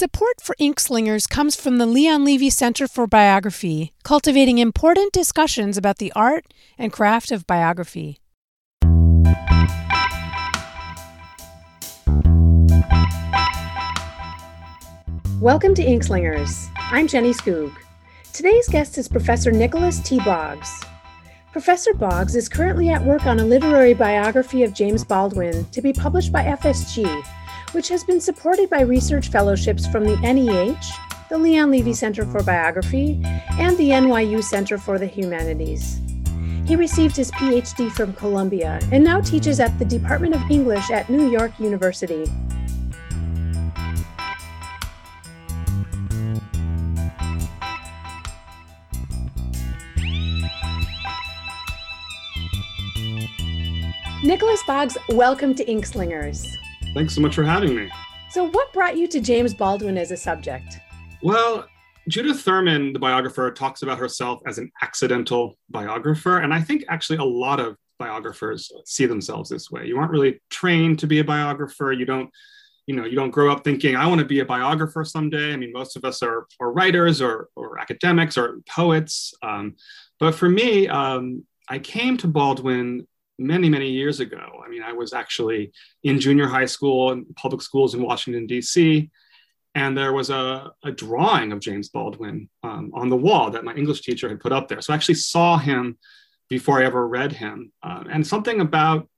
Support for Inkslingers comes from the Leon Levy Center for Biography, cultivating important discussions about the art and craft of biography. Welcome to Inkslingers. I'm Jenny Skoog. Today's guest is Professor Nicholas T. Boggs. Professor Boggs is currently at work on a literary biography of James Baldwin to be published by FSG which has been supported by research fellowships from the NEH, the Leon Levy Center for Biography, and the NYU Center for the Humanities. He received his PhD from Columbia and now teaches at the Department of English at New York University. Nicholas Boggs, welcome to Inkslingers. Thanks so much for having me. So, what brought you to James Baldwin as a subject? Well, Judith Thurman, the biographer, talks about herself as an accidental biographer. And I think actually a lot of biographers see themselves this way. You aren't really trained to be a biographer. You don't, you know, you don't grow up thinking, I want to be a biographer someday. I mean, most of us are, are writers or, or academics or poets. Um, but for me, um, I came to Baldwin many, many years ago. I mean, I was actually in junior high school and public schools in Washington, D.C. And there was a, a drawing of James Baldwin um, on the wall that my English teacher had put up there. So I actually saw him before I ever read him. Uh, and something about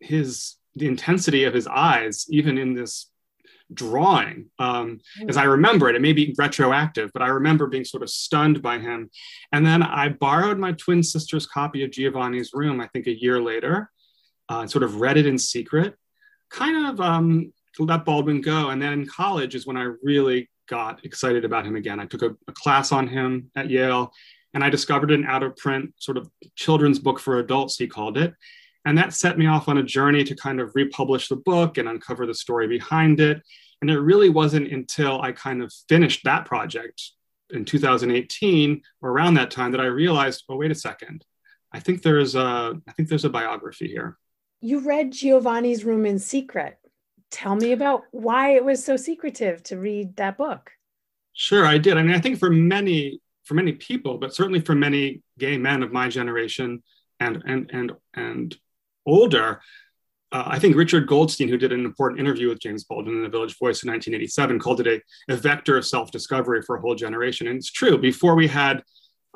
his, the intensity of his eyes, even in this drawing um, mm. as I remember it. It may be retroactive, but I remember being sort of stunned by him. And then I borrowed my twin sister's copy of Giovanni's Room, I think a year later, uh, and sort of read it in secret, kind of um, let Baldwin go. And then in college is when I really got excited about him again. I took a, a class on him at Yale and I discovered an out of print sort of children's book for adults, he called it. And that set me off on a journey to kind of republish the book and uncover the story behind it. And it really wasn't until I kind of finished that project in 2018 or around that time that I realized, oh, wait a second. I think there's a, I think there's a biography here. You read Giovanni's Room in secret. Tell me about why it was so secretive to read that book. Sure, I did. I mean, I think for many for many people, but certainly for many gay men of my generation and and and and older, uh, I think Richard Goldstein, who did an important interview with James Baldwin in the Village Voice in 1987, called it a, a vector of self-discovery for a whole generation. And it's true. Before we had,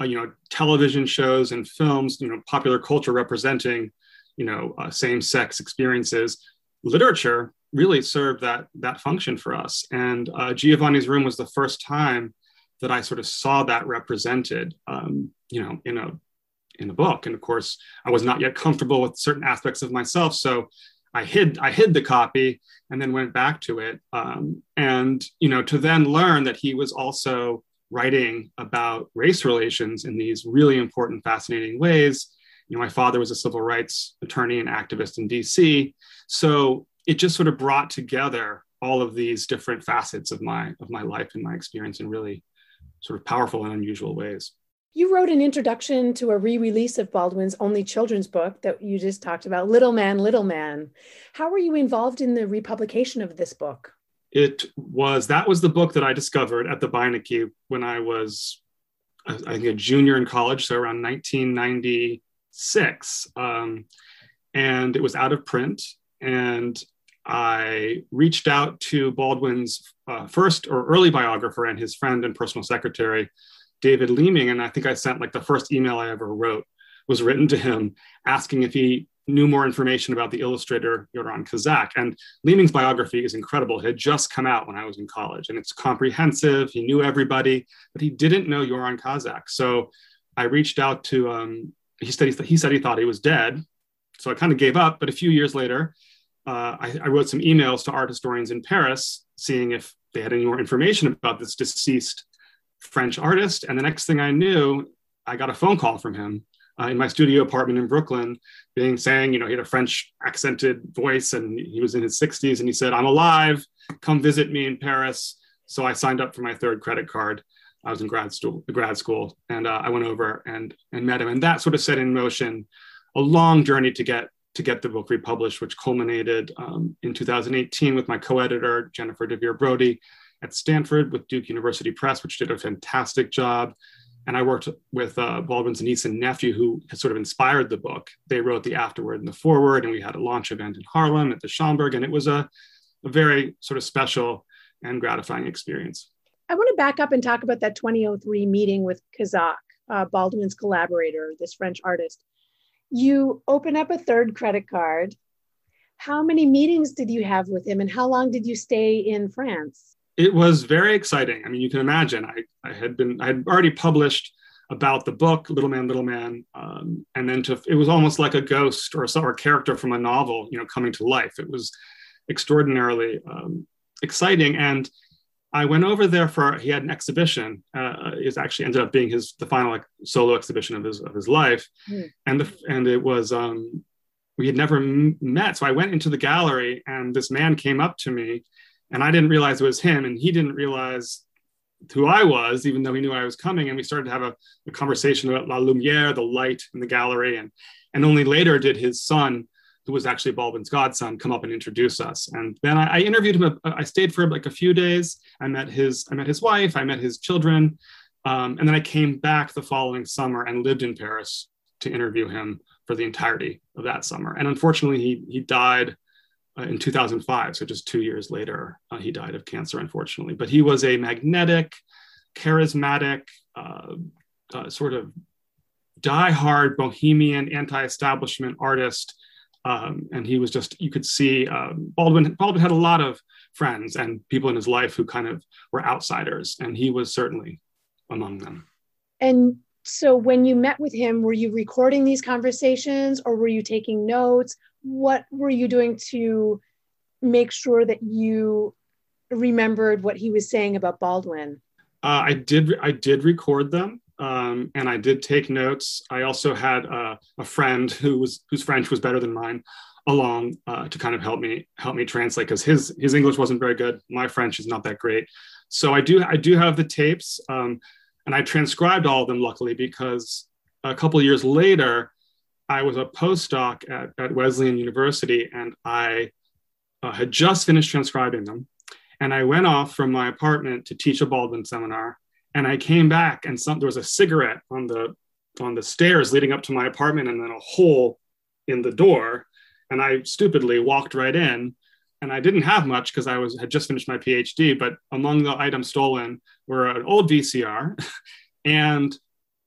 uh, you know, television shows and films, you know, popular culture representing, you know, uh, same-sex experiences, literature really served that that function for us. And uh, Giovanni's Room was the first time that I sort of saw that represented, um, you know, in a in the book. And of course, I was not yet comfortable with certain aspects of myself, so I hid I hid the copy and then went back to it. Um, and you know, to then learn that he was also writing about race relations in these really important, fascinating ways. You know, my father was a civil rights attorney and activist in DC, so it just sort of brought together all of these different facets of my of my life and my experience in really sort of powerful and unusual ways. You wrote an introduction to a re release of Baldwin's only children's book that you just talked about, Little Man, Little Man. How were you involved in the republication of this book? It was, that was the book that I discovered at the Beinecke when I was, I think, a junior in college, so around 1996. Um, and it was out of print. And I reached out to Baldwin's uh, first or early biographer and his friend and personal secretary, David Leeming, and I think I sent like the first email I ever wrote was written to him asking if he knew more information about the illustrator Yoran Cazac. And Leeming's biography is incredible. It had just come out when I was in college, and it's comprehensive. He knew everybody, but he didn't know Yoran Cazac. So I reached out to. Um, he said he, said he thought he was dead, so I kind of gave up. But a few years later, uh, I, I wrote some emails to art historians in Paris, seeing if they had any more information about this deceased French artist. And the next thing I knew, I got a phone call from him uh, in my studio apartment in Brooklyn, being saying, you know, he had a French accented voice and he was in his 60s. And he said, I'm alive, come visit me in Paris. So I signed up for my third credit card. I was in grad school, grad school, and uh, I went over and and met him, and that sort of set in motion a long journey to get to get the book republished, which culminated um, in 2018 with my co-editor Jennifer DeVere Brody at Stanford with Duke University Press, which did a fantastic job. And I worked with uh, Baldwin's niece and nephew, who sort of inspired the book. They wrote the afterword and the foreword, and we had a launch event in Harlem at the Schomburg, and it was a, a very sort of special and gratifying experience. I want to back up and talk about that 2003 meeting with Cazac, uh, Baldwin's collaborator, this French artist. You open up a third credit card. How many meetings did you have with him, and how long did you stay in France? It was very exciting. I mean, you can imagine. I, I had been I had already published about the book Little Man, Little Man, um, and then to it was almost like a ghost or a, or a character from a novel, you know, coming to life. It was extraordinarily um, exciting, and I went over there for he had an exhibition. Uh, it actually ended up being his the final like, solo exhibition of his of his life, mm. and the and it was um, we had never m- met. So I went into the gallery, and this man came up to me and I didn't realize it was him, and he didn't realize who I was, even though he knew I was coming. And we started to have a, a conversation about la lumière, the light in the gallery, and and only later did his son, who was actually Baldwin's godson, come up and introduce us. And then I, I interviewed him. I stayed for like a few days. I met his I met his wife. I met his children, um, and then I came back the following summer and lived in Paris to interview him for the entirety of that summer. And unfortunately, he he died uh, in 2005. So just two years later, uh, he died of cancer, unfortunately. But he was a magnetic, charismatic, uh, uh sort of die-hard bohemian, anti-establishment artist. Um, and he was just, you could see um, Baldwin, Baldwin had a lot of friends and people in his life who kind of were outsiders. And he was certainly among them. And so when you met with him, were you recording these conversations or were you taking notes? What were you doing to make sure that you remembered what he was saying about Baldwin? Uh, I did. I did record them, um, and I did take notes. I also had uh, a friend who was whose French was better than mine along uh, to kind of help me help me translate because his his English wasn't very good. My French is not that great. So I do I do have the tapes, um, and I transcribed all of them luckily because a couple years later I was a postdoc at, at Wesleyan University and I uh, had just finished transcribing them. And I went off from my apartment to teach a Baldwin seminar. And I came back and some, there was a cigarette on the, on the stairs leading up to my apartment and then a hole in the door. And I stupidly walked right in and I didn't have much because I was had just finished my PhD. But among the items stolen were an old VCR and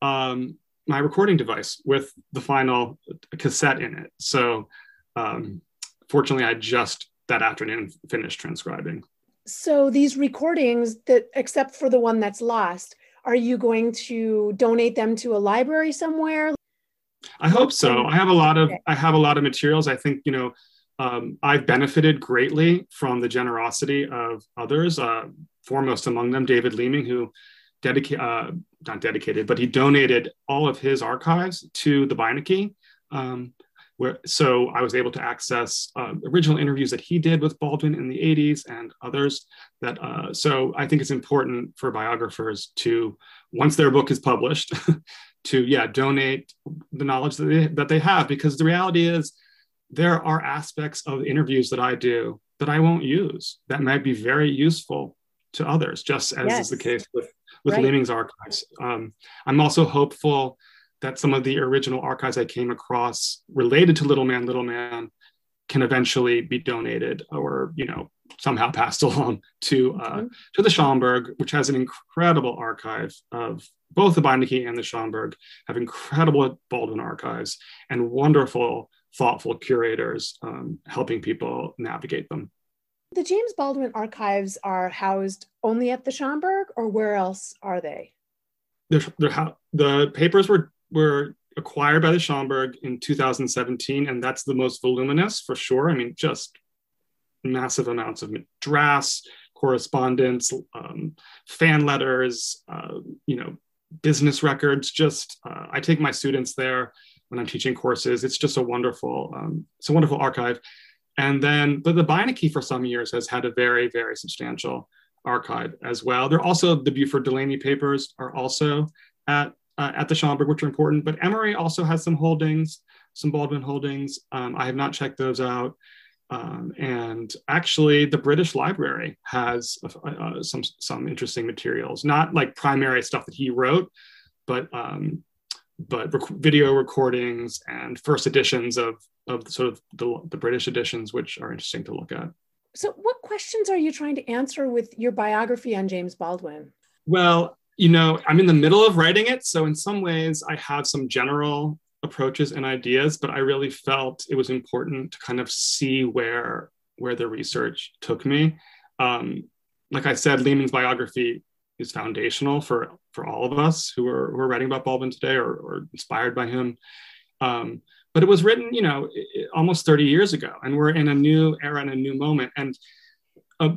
um, my recording device with the final cassette in it. So um, fortunately, I just that afternoon finished transcribing. So these recordings that, except for the one that's lost, are you going to donate them to a library somewhere? I hope so. I have a lot of I have a lot of materials. I think you know um, I've benefited greatly from the generosity of others. Uh, foremost among them, David Leeming, who dedicated, uh, not dedicated, but he donated all of his archives to the Beinecke. Um, where, so I was able to access uh, original interviews that he did with Baldwin in the 80s and others. That uh, so I think it's important for biographers to once their book is published, to yeah donate the knowledge that they, that they have because the reality is there are aspects of interviews that I do that I won't use that might be very useful to others, just as yes. is the case with with right. Leeming's archives. Um, I'm also hopeful that some of the original archives I came across related to Little Man, Little Man can eventually be donated or you know somehow passed along to uh, mm-hmm. to the Schomburg, which has an incredible archive of both the Beinecke and the Schomburg have incredible Baldwin archives and wonderful, thoughtful curators um, helping people navigate them. The James Baldwin archives are housed only at the Schomburg, or where else are they? They're, the papers were were acquired by the Schomburg in 2017, and that's the most voluminous for sure. I mean, just massive amounts of drafts, correspondence, um, fan letters, uh, you know, business records. Just uh, I take my students there when I'm teaching courses. It's just a wonderful, um, it's a wonderful archive. And then, the Beinecke for some years has had a very, very substantial archive as well. There also the Beauford Delaney papers are also at uh, at the Schomburg, which are important. But Emory also has some holdings, some Baldwin holdings. Um, I have not checked those out. Um, and actually, the British Library has uh, uh, some some interesting materials, not like primary stuff that he wrote, but um, but rec- video recordings and first editions of of sort of the, the British editions, which are interesting to look at. So, what questions are you trying to answer with your biography on James Baldwin? Well, you know, I'm in the middle of writing it, so in some ways, I have some general approaches and ideas, but I really felt it was important to kind of see where where the research took me. Um, like I said, Leeming's biography is foundational for for all of us who are, who are writing about Baldwin today or, or inspired by him. Um, but it was written, you know, almost 30 years ago, and we're in a new era and a new moment. And uh,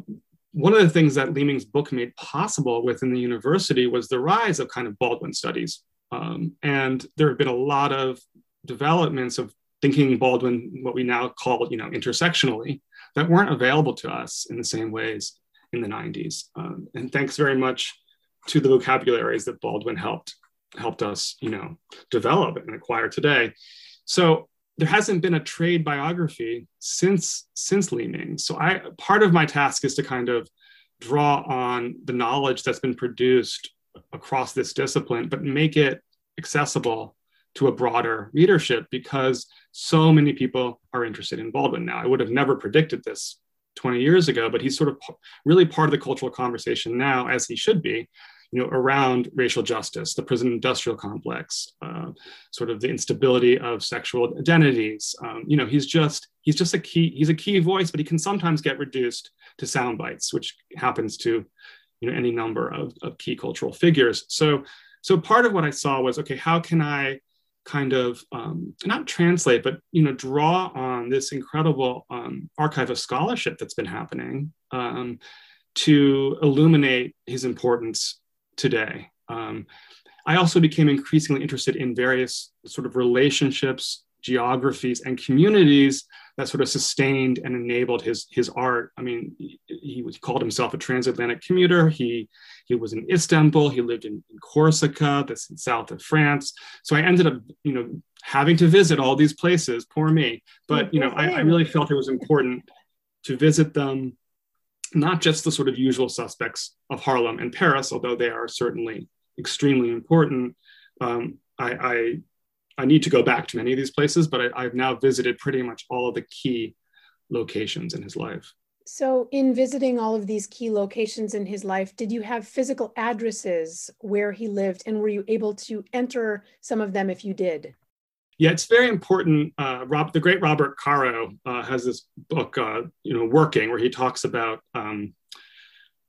one of the things that Leeming's book made possible within the university was the rise of kind of Baldwin studies. Um, and there have been a lot of developments of thinking Baldwin, what we now call, you know, intersectionally, that weren't available to us in the same ways in the 90s. Um, and thanks very much to the vocabularies that Baldwin helped helped us, you know, develop and acquire today. So there hasn't been a trade biography since since Leeming. So I part of my task is to kind of draw on the knowledge that's been produced across this discipline, but make it accessible to a broader readership because so many people are interested in Baldwin now. I would have never predicted this 20 years ago, but he's sort of really part of the cultural conversation now, as he should be, you know, around racial justice, the prison industrial complex, uh, sort of the instability of sexual identities. Um, you know, he's just he's just a key he's a key voice, but he can sometimes get reduced to sound bites, which happens to you know any number of, of key cultural figures. So so part of what I saw was okay, how can I kind of um, not translate, but you know, draw on this incredible um, archive of scholarship that's been happening um, to illuminate his importance today. Um, I also became increasingly interested in various sort of relationships, geographies, and communities that sort of sustained and enabled his his art. I mean, he, he was, called himself a transatlantic commuter. He he was in Istanbul. He lived in, in Corsica, that's in south of France. So I ended up, you know, having to visit all these places. Poor me. But you know, I, I really felt it was important to visit them, not just the sort of usual suspects of Harlem and Paris, although they are certainly extremely important. Um, I, I I need to go back to many of these places, but I, have now visited pretty much all of the key locations in his life. So, in visiting all of these key locations in his life, did you have physical addresses where he lived, and were you able to enter some of them if you did? Yeah, it's very important. Uh, Rob, the great Robert Caro uh, has this book, uh, you know, Working, where he talks about um,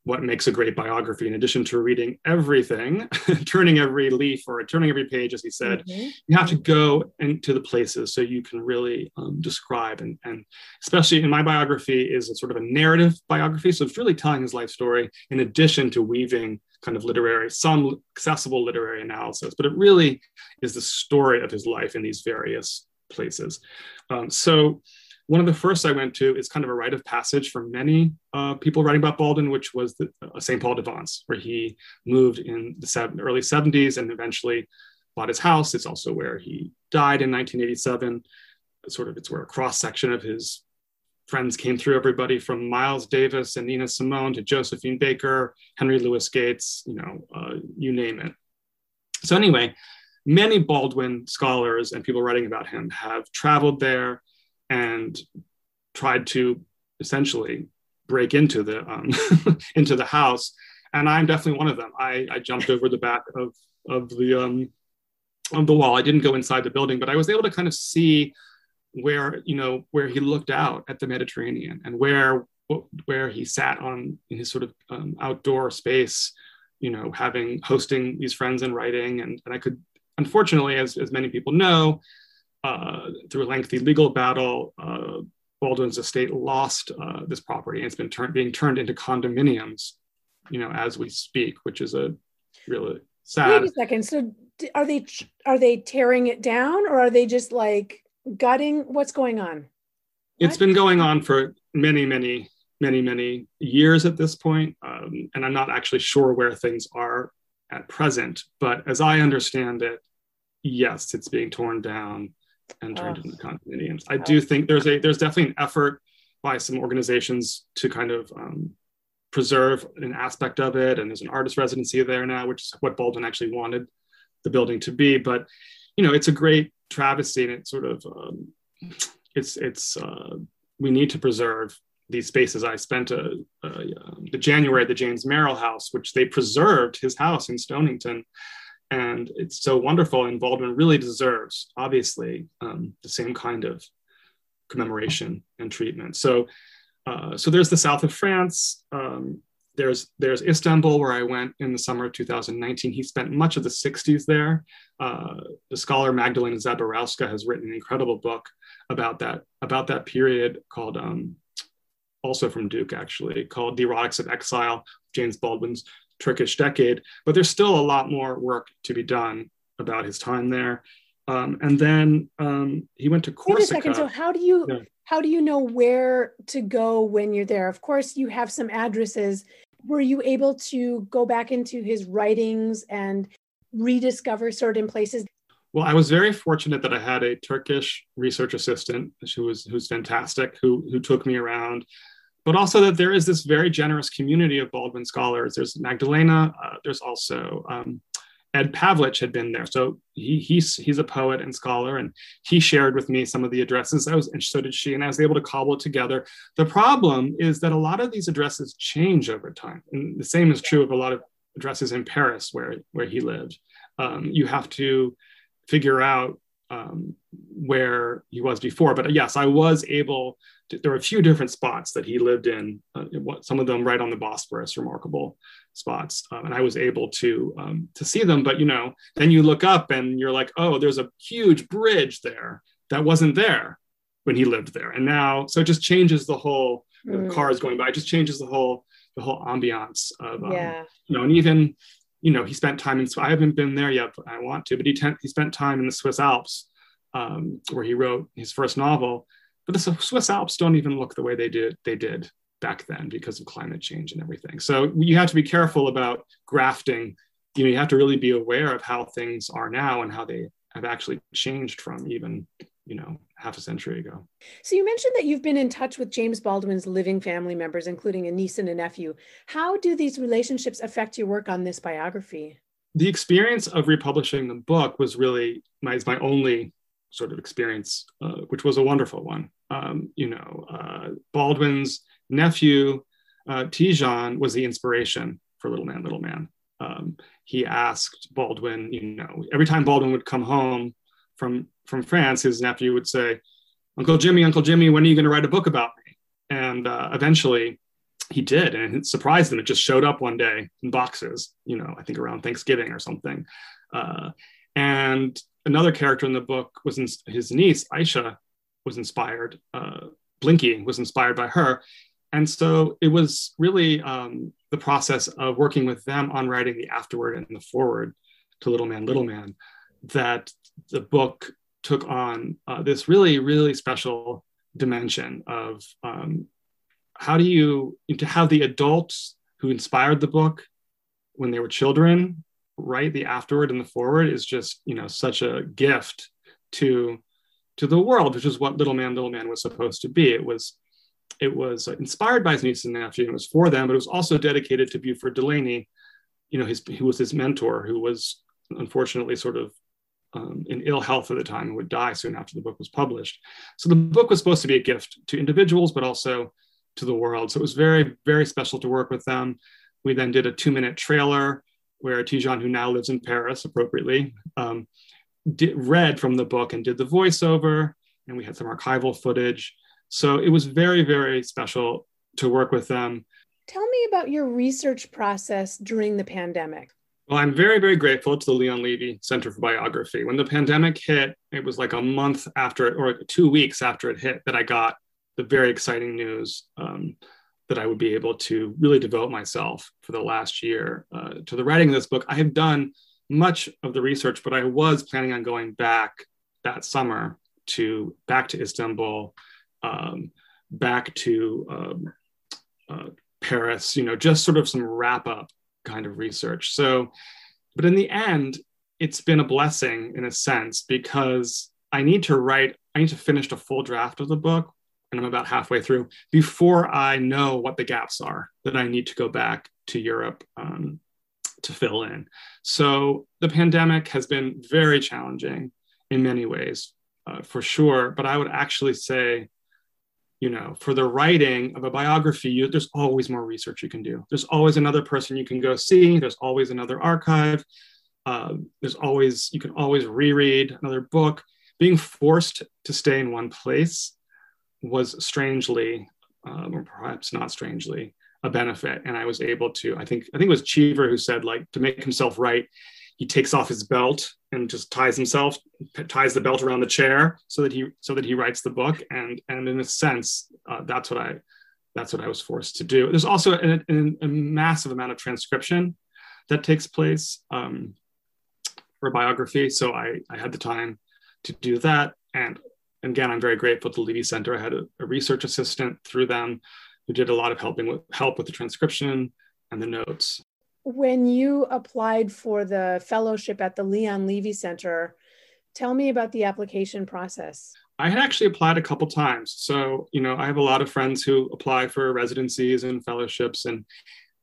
what makes a great biography in addition to reading everything turning every leaf or turning every page as he said mm-hmm. you have to go into the places so you can really um, describe and, and especially in my biography is a sort of a narrative biography so it's really telling his life story in addition to weaving kind of literary some accessible literary analysis but it really is the story of his life in these various places um, so one of the first I went to is kind of a rite of passage for many uh, people writing about Baldwin, which was the, uh, St. Paul de Vence, where he moved in the seven, early 70s and eventually bought his house. It's also where he died in 1987. Sort of, it's where a cross section of his friends came through. Everybody from Miles Davis and Nina Simone to Josephine Baker, Henry Louis Gates, you know, uh, you name it. So anyway, many Baldwin scholars and people writing about him have traveled there and tried to essentially break into the um, into the house. And I'm definitely one of them. I, I jumped over the back of of the um, of the wall. I didn't go inside the building, but I was able to kind of see where you know where he looked out at the Mediterranean and where where he sat on in his sort of um, outdoor space, you know, having hosting these friends and writing. And, and I could, unfortunately, as, as many people know, uh, through a lengthy legal battle, uh, Baldwin's estate lost uh, this property and it's been turned being turned into condominiums, you know, as we speak, which is a really sad. Wait a second. So are they are they tearing it down or are they just like gutting? What's going on? It's what? been going on for many, many, many, many years at this point, um, and I'm not actually sure where things are at present. But as I understand it, yes, it's being torn down and turned oh. into condominiums. I do think there's a there's definitely an effort by some organizations to kind of um, preserve an aspect of it. And there's an artist residency there now, which is what Baldwin actually wanted the building to be. But you know, it's a great travesty, and it sort of um, it's it's uh, we need to preserve these spaces. I spent a, a, um, the January at the James Merrill House, which they preserved his house in Stonington, and it's so wonderful. And Baldwin really deserves, obviously, um, the same kind of commemoration and treatment. So, uh, so there's the south of France. Um, there's there's Istanbul, where I went in the summer of 2019. He spent much of the 60s there. Uh, the scholar Magdalena Zaborowska has written an incredible book about that about that period called um, also from Duke actually called The Erotics of Exile, James Baldwin's Turkish decade. But there's still a lot more work to be done about his time there. Um, and then um, he went to Corsica. Wait a second. So how do you yeah. how do you know where to go when you're there? Of course, you have some addresses. Were you able to go back into his writings and rediscover certain places? Well, I was very fortunate that I had a Turkish research assistant who was who's fantastic, who who took me around, but also that there is this very generous community of Baldwin scholars. There's Magdalena. Uh, there's also um, Ed Pavlić had been there, so he, he's he's a poet and scholar, and he shared with me some of the addresses. I was, and so did she, and I was able to cobble it together. The problem is that a lot of these addresses change over time, and the same is true of a lot of addresses in Paris where where he lived. Um, you have to figure out um, where he was before. But yes, I was able. To, there were a few different spots that he lived in. Uh, some of them right on the Bosphorus, remarkable spots, um, and I was able to um, to see them. But you know, then you look up and you're like, oh, there's a huge bridge there that wasn't there when he lived there, and now so it just changes the whole. Mm. cars going by, it just changes the whole the whole ambiance of um, yeah. you know, and even you know, he spent time in, So I haven't been there yet, but I want to, but he, ten, he spent time in the Swiss Alps um, where he wrote his first novel. But the Swiss Alps don't even look the way they did, they did back then because of climate change and everything. So you have to be careful about grafting. You know, you have to really be aware of how things are now and how they have actually changed from even, you know, half a century ago. So you mentioned that you've been in touch with James Baldwin's living family members, including a niece and a nephew. How do these relationships affect your work on this biography? The experience of republishing the book was really my, my only sort of experience, uh, which was a wonderful one. Um, you know, uh, Baldwin's nephew, uh, Tejan, was the inspiration for Little Man, Little Man. Um, he asked Baldwin, you know, every time Baldwin would come home from from France, his nephew would say, "Uncle Jimmy, Uncle Jimmy, when are you going to write a book about me?" And uh, eventually, he did, and it surprised him. It just showed up one day in boxes, you know, I think around Thanksgiving or something. Uh, and another character in the book was in, his niece Aisha was inspired. Uh, Blinky was inspired by her, and so it was really um, the process of working with them on writing the afterword and the forward to Little Man, Little Man that the book took on uh, this really, really special dimension of um, how do you to have the adults who inspired the book when they were children write the afterward and the forward is just you know such a gift to to the world which is what little man little man was supposed to be. It was it was inspired by his niece and nephew and it was for them but it was also dedicated to beauford delaney you know his who was his mentor who was unfortunately sort of um, in ill health at the time and would die soon after the book was published. So the book was supposed to be a gift to individuals, but also to the world. So it was very, very special to work with them. We then did a two minute trailer where Tejan, who now lives in Paris appropriately, um, did, read from the book and did the voiceover. And we had some archival footage. So it was very, very special to work with them. Tell me about your research process during the pandemic. Well, I'm very, very grateful to the Leon Levy Center for Biography. When the pandemic hit, it was like a month after it, or two weeks after it hit, that I got the very exciting news um, that I would be able to really devote myself for the last year uh, to the writing of this book. I have done much of the research, but I was planning on going back that summer to back to Istanbul, um, back to um, uh, Paris, you know, just sort of some wrap up kind of research. So, but in the end, it's been a blessing in a sense because I need to write, I need to finish a full draft of the book and I'm about halfway through before I know what the gaps are that I need to go back to Europe um, to fill in. So the pandemic has been very challenging in many ways, uh, for sure. But I would actually say, you know, for the writing of a biography, you, there's always more research you can do. There's always another person you can go see. There's always another archive. Uh, there's always you can always reread another book. Being forced to stay in one place was strangely, um, or perhaps not strangely, a benefit. And I was able to, I think, I think it was Cheever who said, like, to make himself right, he takes off his belt and just ties himself, ties the belt around the chair so that he so that he writes the book. And and in a sense, uh, that's what I that's what I was forced to do. There's also a, a, a massive amount of transcription that takes place um, for biography. So I, I had the time to do that. And again, I'm very grateful to the Levy Center. I had a, a research assistant through them who did a lot of helping with help with the transcription and the notes. When you applied for the fellowship at the Leon Levy Center, tell me about the application process. I had actually applied a couple times. So, you know, I have a lot of friends who apply for residencies and fellowships and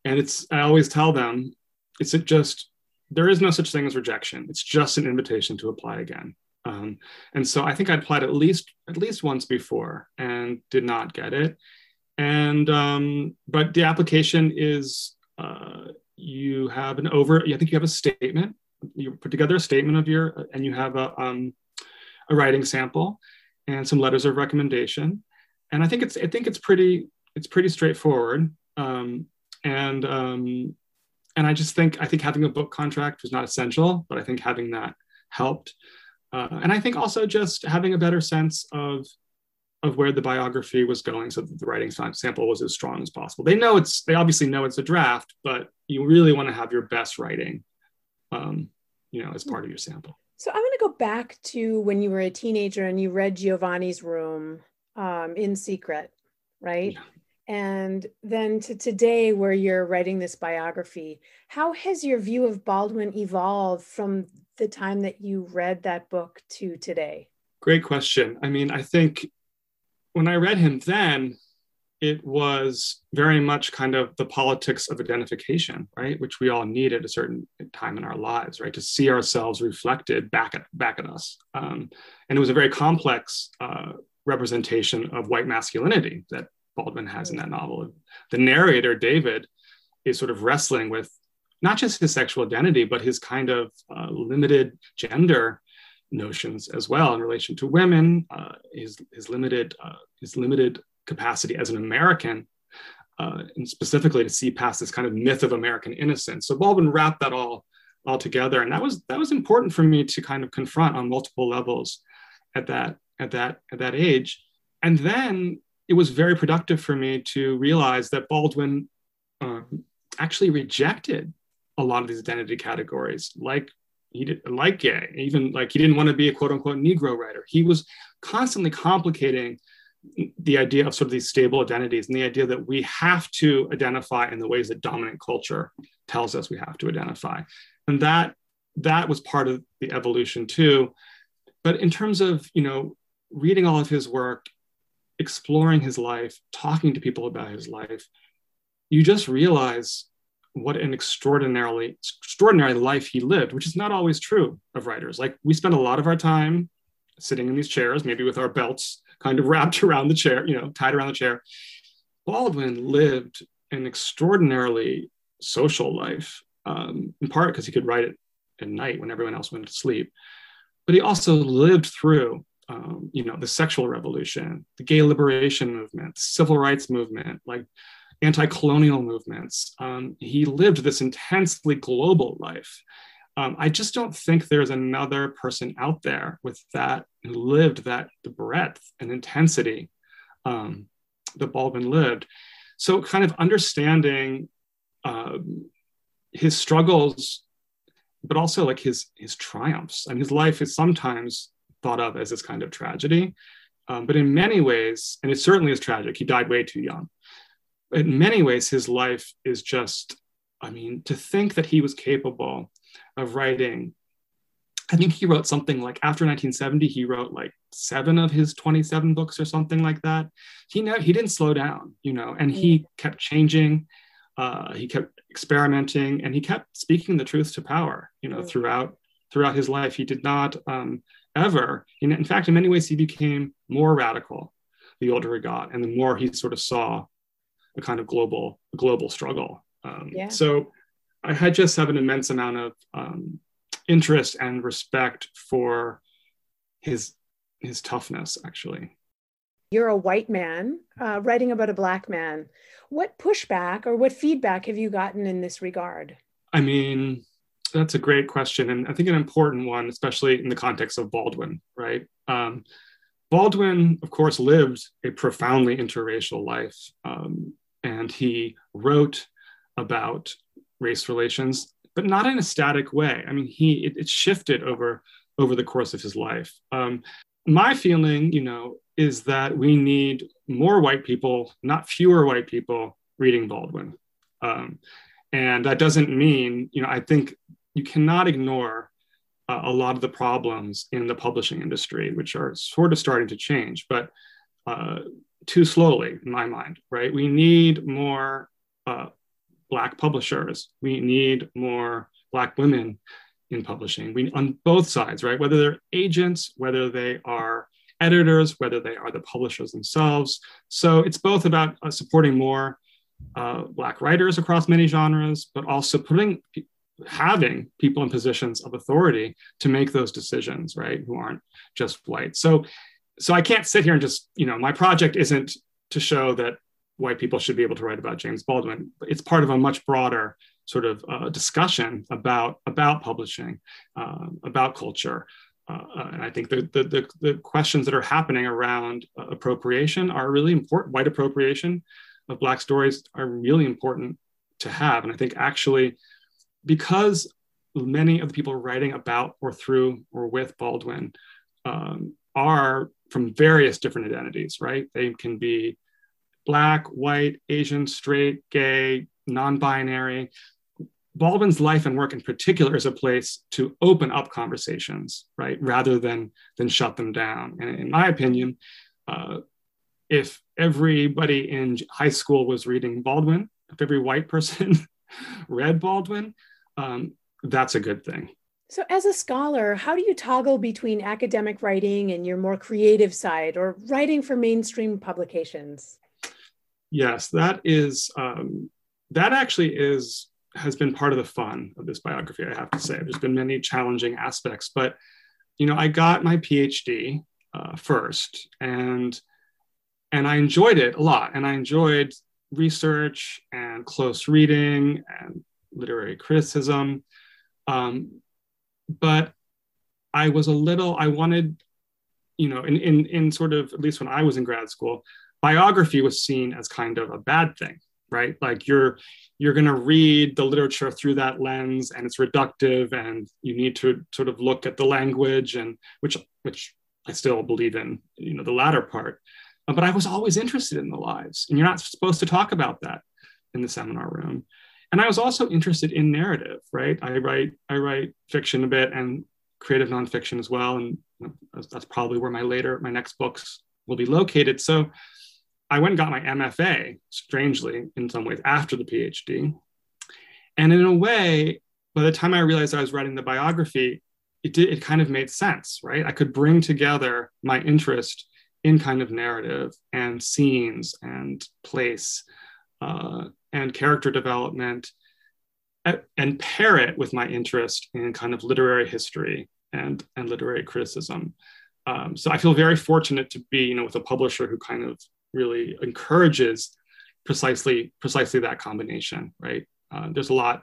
and it's I always tell them it's just there is no such thing as rejection. It's just an invitation to apply again. Um, and so I think I applied at least at least once before and did not get it and um, but the application is uh, you have an over i think you have a statement you put together a statement of your and you have a, um, a writing sample and some letters of recommendation. And i think it's i think it's pretty it's pretty straightforward. Um, and um, and i just think i think having a book contract was not essential but i think having that helped. Uh, and i think also just having a better sense of of where the biography was going so that the writing sample was as strong as possible. They know it's, they obviously know it's a draft, but you really want to have your best writing, um, you know, as part of your sample. So I'm going to go back to when you were a teenager and you read Giovanni's Room um, in secret, right? Yeah. And then to today, where you're writing this biography, how has your view of Baldwin evolved from the time that you read that book to today? Great question. I mean, I think when I read him then, it was very much kind of the politics of identification, right? Which we all need at a certain time in our lives, right? To see ourselves reflected back at back at us, um, and it was a very complex uh, representation of white masculinity that Baldwin has in that novel. The narrator David is sort of wrestling with not just his sexual identity, but his kind of uh, limited gender notions as well in relation to women, uh, his, his limited uh, his limited capacity as an American, uh, and specifically to see past this kind of myth of American innocence. So Baldwin wrapped that all all together, and that was that was important for me to kind of confront on multiple levels at that at that at that age, and then it was very productive for me to realize that Baldwin um, actually rejected a lot of these identity categories, like he didn't like gay, even like he didn't want to be a quote unquote Negro writer. He was constantly complicating the idea of sort of these stable identities and the idea that we have to identify in the ways that dominant culture tells us we have to identify. And that that was part of the evolution too. But in terms of, you know, reading all of his work, exploring his life, talking to people about his life, you just realize what an extraordinarily extraordinary life he lived, which is not always true of writers. Like we spend a lot of our time sitting in these chairs, maybe with our belts kind of wrapped around the chair, you know, tied around the chair. Baldwin lived an extraordinarily social life, um, in part because he could write it at night when everyone else went to sleep. But he also lived through, um, you know, the sexual revolution, the gay liberation movement, civil rights movement, like anti-colonial movements. Um, he lived this intensely global life. Um, I just don't think there's another person out there with that who lived that the breadth and intensity um, that Baldwin lived. So, kind of understanding um, his struggles, but also like his his triumphs. And his life is sometimes thought of as this kind of tragedy, um, but in many ways, and it certainly is tragic. He died way too young in many ways, his life is just, I mean, to think that he was capable of writing I think he wrote something like after 1970, he wrote like seven of his 27 books or something like that. He never, he didn't slow down, you know, and he mm. kept changing. Uh, he kept experimenting and he kept speaking the truth to power, you know, mm. throughout throughout his life. He did not um, ever, in, in fact, in many ways, he became more radical the older he got, and the more he sort of saw a kind of global global struggle. Um, yeah. So I had just have an immense amount of um, interest and respect for his his toughness actually. You're a white man uh, writing about a black man. What pushback or what feedback have you gotten in this regard? I mean that's a great question and i think an important one especially in the context of baldwin right? Um, baldwin of course lived a profoundly interracial life. Um, and he wrote about race relations but not in a static way. I mean, he it, it shifted over over the course of his life. Um, my feeling, you know, is that we need more white people, not fewer white people, reading Baldwin. Um, and that doesn't mean, you know, I think you cannot ignore uh, a lot of the problems in the publishing industry, which are sort of starting to change, but uh, too slowly, in my mind, right? We need more uh, black publishers. We need more black women in publishing. We on both sides, right? Whether they're agents, whether they are editors, whether they are the publishers themselves. So it's both about uh, supporting more uh, black writers across many genres, but also putting having people in positions of authority to make those decisions, right? Who aren't just white. So so I can't sit here and just, you know, my project isn't to show that white people should be able to write about James Baldwin. It's part of a much broader sort of uh, discussion about about publishing, uh, about culture. Uh, uh, and I think the, the, the, the, questions that are happening around uh, appropriation are really important. White appropriation of Black stories are really important to have. And I think actually, because many of the people writing about or through or with Baldwin um, are from various different identities, right? They can be black, white, Asian, straight, gay, non binary. Baldwin's life and work in particular is a place to open up conversations, right, rather than, than shut them down. And in my opinion, uh, if everybody in high school was reading Baldwin, if every white person read Baldwin, um, that's a good thing. So, as a scholar, how do you toggle between academic writing and your more creative side or writing for mainstream publications? yes, that is um, that actually is has been part of the fun of this biography. I have to say, there's been many challenging aspects, but you know, I got my PhD uh, first, and and I enjoyed it a lot, and I enjoyed research and close reading and literary criticism, um, but I was a little. I wanted, you know, in in in sort of at least when I was in grad school, biography was seen as kind of a bad thing right like you're you're going to read the literature through that lens and it's reductive and you need to sort of look at the language and which which i still believe in you know the latter part but i was always interested in the lives and you're not supposed to talk about that in the seminar room and i was also interested in narrative right i write i write fiction a bit and creative nonfiction as well and that's, probably where my later my next books will be located so I went and got my MFA, strangely, in some ways, after the PhD. And in a way, by the time I realized I was writing the biography, it did it kind of made sense, right? I could bring together my interest in kind of narrative and scenes and place uh, and character development and pair it with my interest in kind of literary history and, and literary criticism. Um, so I feel very fortunate to be, you know, with a publisher who kind of really encourages precisely precisely that combination right uh, there's a lot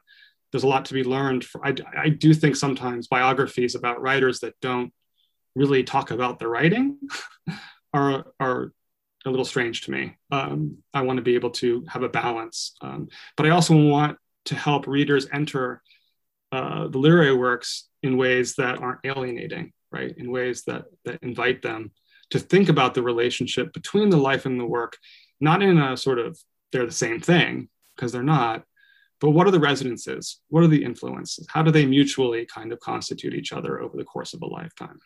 there's a lot to be learned for, I, I do think sometimes biographies about writers that don't really talk about the writing are are a little strange to me um, i want to be able to have a balance um, but i also want to help readers enter uh, the literary works in ways that aren't alienating right in ways that that invite them to think about the relationship between the life and the work, not in a sort of they're the same thing, because they're not, but what are the resonances? What are the influences? How do they mutually kind of constitute each other over the course of a lifetime?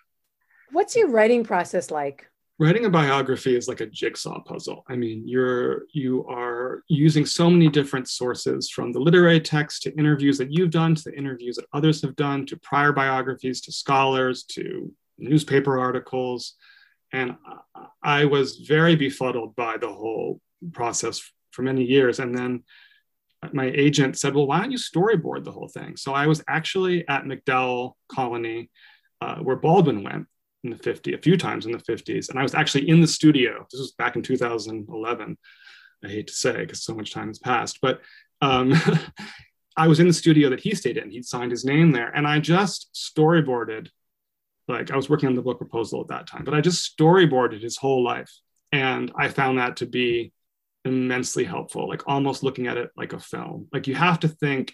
What's your writing process like? Writing a biography is like a jigsaw puzzle. I mean, you're you are using so many different sources from the literary text to interviews that you've done to the interviews that others have done to prior biographies to scholars to newspaper articles. And I was very befuddled by the whole process for many years. And then my agent said, Well, why don't you storyboard the whole thing? So I was actually at MacDowell Colony uh, where Baldwin went in the 50s, a few times in the 50s. And I was actually in the studio. This was back in 2011. I hate to say because so much time has passed, but um, I was in the studio that he stayed in. He'd signed his name there. And I just storyboarded, like I was working on the book proposal at that time, but I just storyboarded his whole life. And I found that to be immensely helpful, like almost looking at it like a film. Like you have to think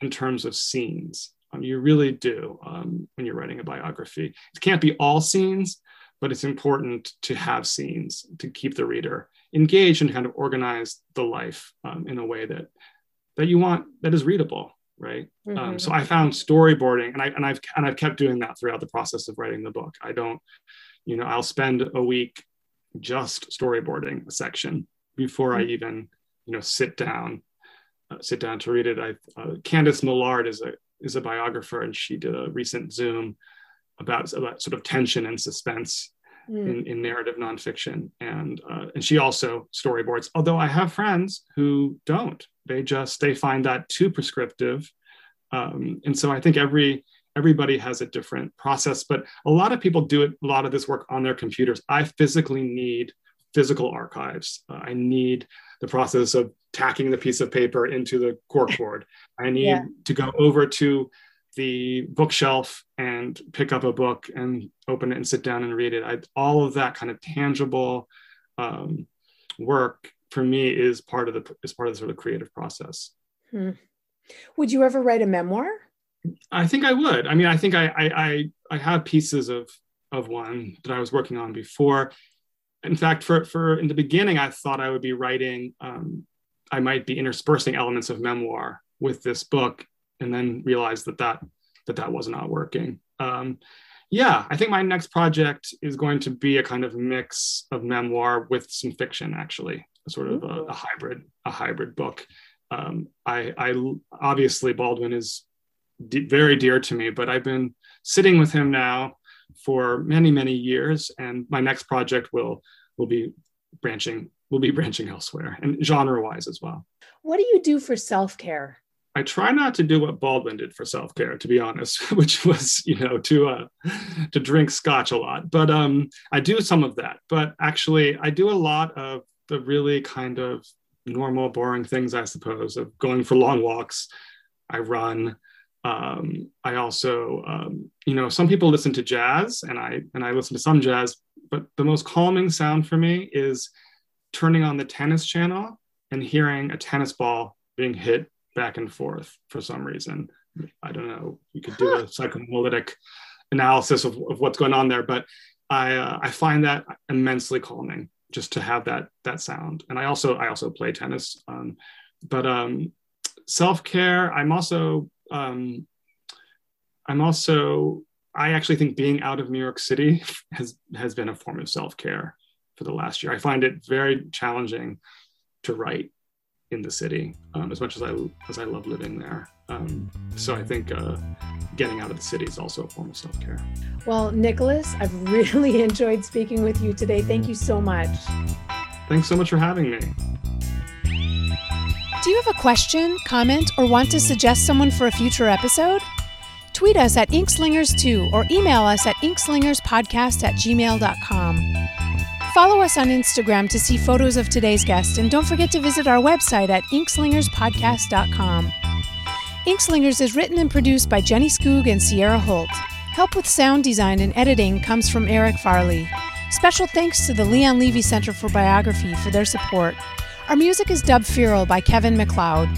in terms of scenes. Um, you really do um, when you're writing a biography. It can't be all scenes, but it's important to have scenes to keep the reader engaged and kind of organize the life um, in a way that that you want that is readable right um, mm-hmm. so i found storyboarding and i and i've and i've kept doing that throughout the process of writing the book i don't you know i'll spend a week just storyboarding a section before I mm-hmm. even you know sit down uh, sit down to read it. I uh, Candice Millard is a is a biographer, and she did a recent Zoom about about sort of tension and suspense mm. in, in narrative nonfiction, and uh, and she also storyboards. Although I have friends who don't, they just they find that too prescriptive, um, and so I think every everybody has a different process. But a lot of people do it, a lot of this work on their computers. I physically need physical archives. Uh, I need the process of tacking the piece of paper into the corkboard. I need yeah. to go over to the bookshelf and pick up a book and open it and sit down and read it. I, all of that kind of tangible um, work for me is part of the is part of the sort of creative process. Hmm. Would you ever write a memoir? I think I would. I mean, I think I I I, I have pieces of of one that I was working on before in fact, for, for in the beginning, I thought I would be writing, um, I might be interspersing elements of memoir with this book, and then realized that that that, that was not working. Um, yeah, I think my next project is going to be a kind of mix of memoir with some fiction, actually, a sort of a, a hybrid, a hybrid book. Um, I, I obviously Baldwin is d- very dear to me, but I've been sitting with him now for many many years. And my next project will will be branching will be branching elsewhere and genre wise as well. What do you do for self-care? I try not to do what baldwin did for self-care to be honest which was you know to uh to drink scotch a lot. But um i do some of that. But actually i do a lot of the really kind of normal boring things i suppose of going for long walks. I run um, I also, um, you know, some people listen to jazz, and I and I listen to some jazz, but the most calming sound for me is turning on the tennis channel and hearing a tennis ball being hit back and forth for some reason. I don't know. You could do a psychoanalytic analysis of, of what's going on there, but I uh, I find that immensely calming just to have that that sound. And I also I also play tennis, um, but um, self care. I'm also um, I'm also I actually think being out of New York City has has been a form of self care for the last year. I find it very challenging to write in the city um, as much as I as I love living there. Um, so I think uh, getting out of the city is also a form of self care. Well, Nicholas, I've really enjoyed speaking with you today. Thank you so much. Thanks so much for having me. Do you have a question, comment, or want to suggest someone for a future episode? Tweet us at Inkslingers2 or email us at inkslingerspodcast at gmail.com. Follow us on Instagram to see photos of today's guest, and don't forget to visit our website at inkslingerspodcast.com. Inkslingers is written and produced by Jenny Skoog and Sierra Holt. Help with sound design and editing comes from Eric Farley. Special thanks to the Leon Levy Center for Biography for their support. Our music is Dub Feral by Kevin MacLeod.